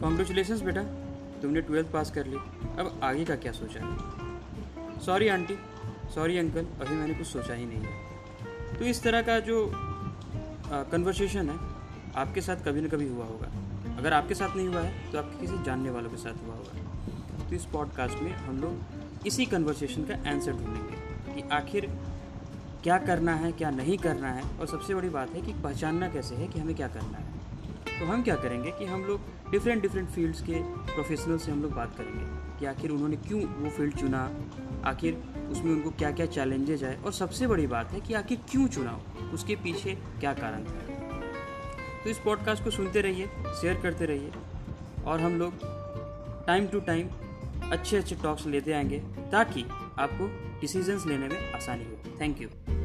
Congratulations बेटा। तुमने twelfth pass कर ली। अब आगे का क्या सोचा? है सॉरी आंटी। सॉरी अंकल अभी मैंने कुछ सोचा ही नहीं है। तो इस तरह का जो कन्वर्सेशन है, आपके साथ कभी ना कभी हुआ होगा। अगर आपके साथ नहीं हुआ है तो आपके किसी जानने वालों के साथ हुआ होगा। तो इस पॉडकास्ट में हम लोग इसी कन्वर्सेशन का आंसर ढूंढेंगे कि आखिर क्या करना है, क्या नहीं करना है। और सबसे बड़ी बात है कि पहचानना कैसे है कि हमें क्या करना है। तो हम क्या करेंगे कि हम लोग डिफरेंट डिफरेंट फील्ड्स के प्रोफेशनल से हम लोग बात करेंगे कि आखिर उन्होंने क्यों वो फ़ील्ड चुना, आखिर उसमें उनको क्या क्या चैलेंजेज आए और सबसे बड़ी बात है कि आखिर क्यों चुना, उसके पीछे क्या कारण था। तो इस पॉडकास्ट को सुनते रहिए शेयर करते रहिए और हम लोग टाइम टू टाइम अच्छे अच्छे टॉक्स लेते आएँगे ताकि आपको डिसीजंस लेने में आसानी हो। Thank you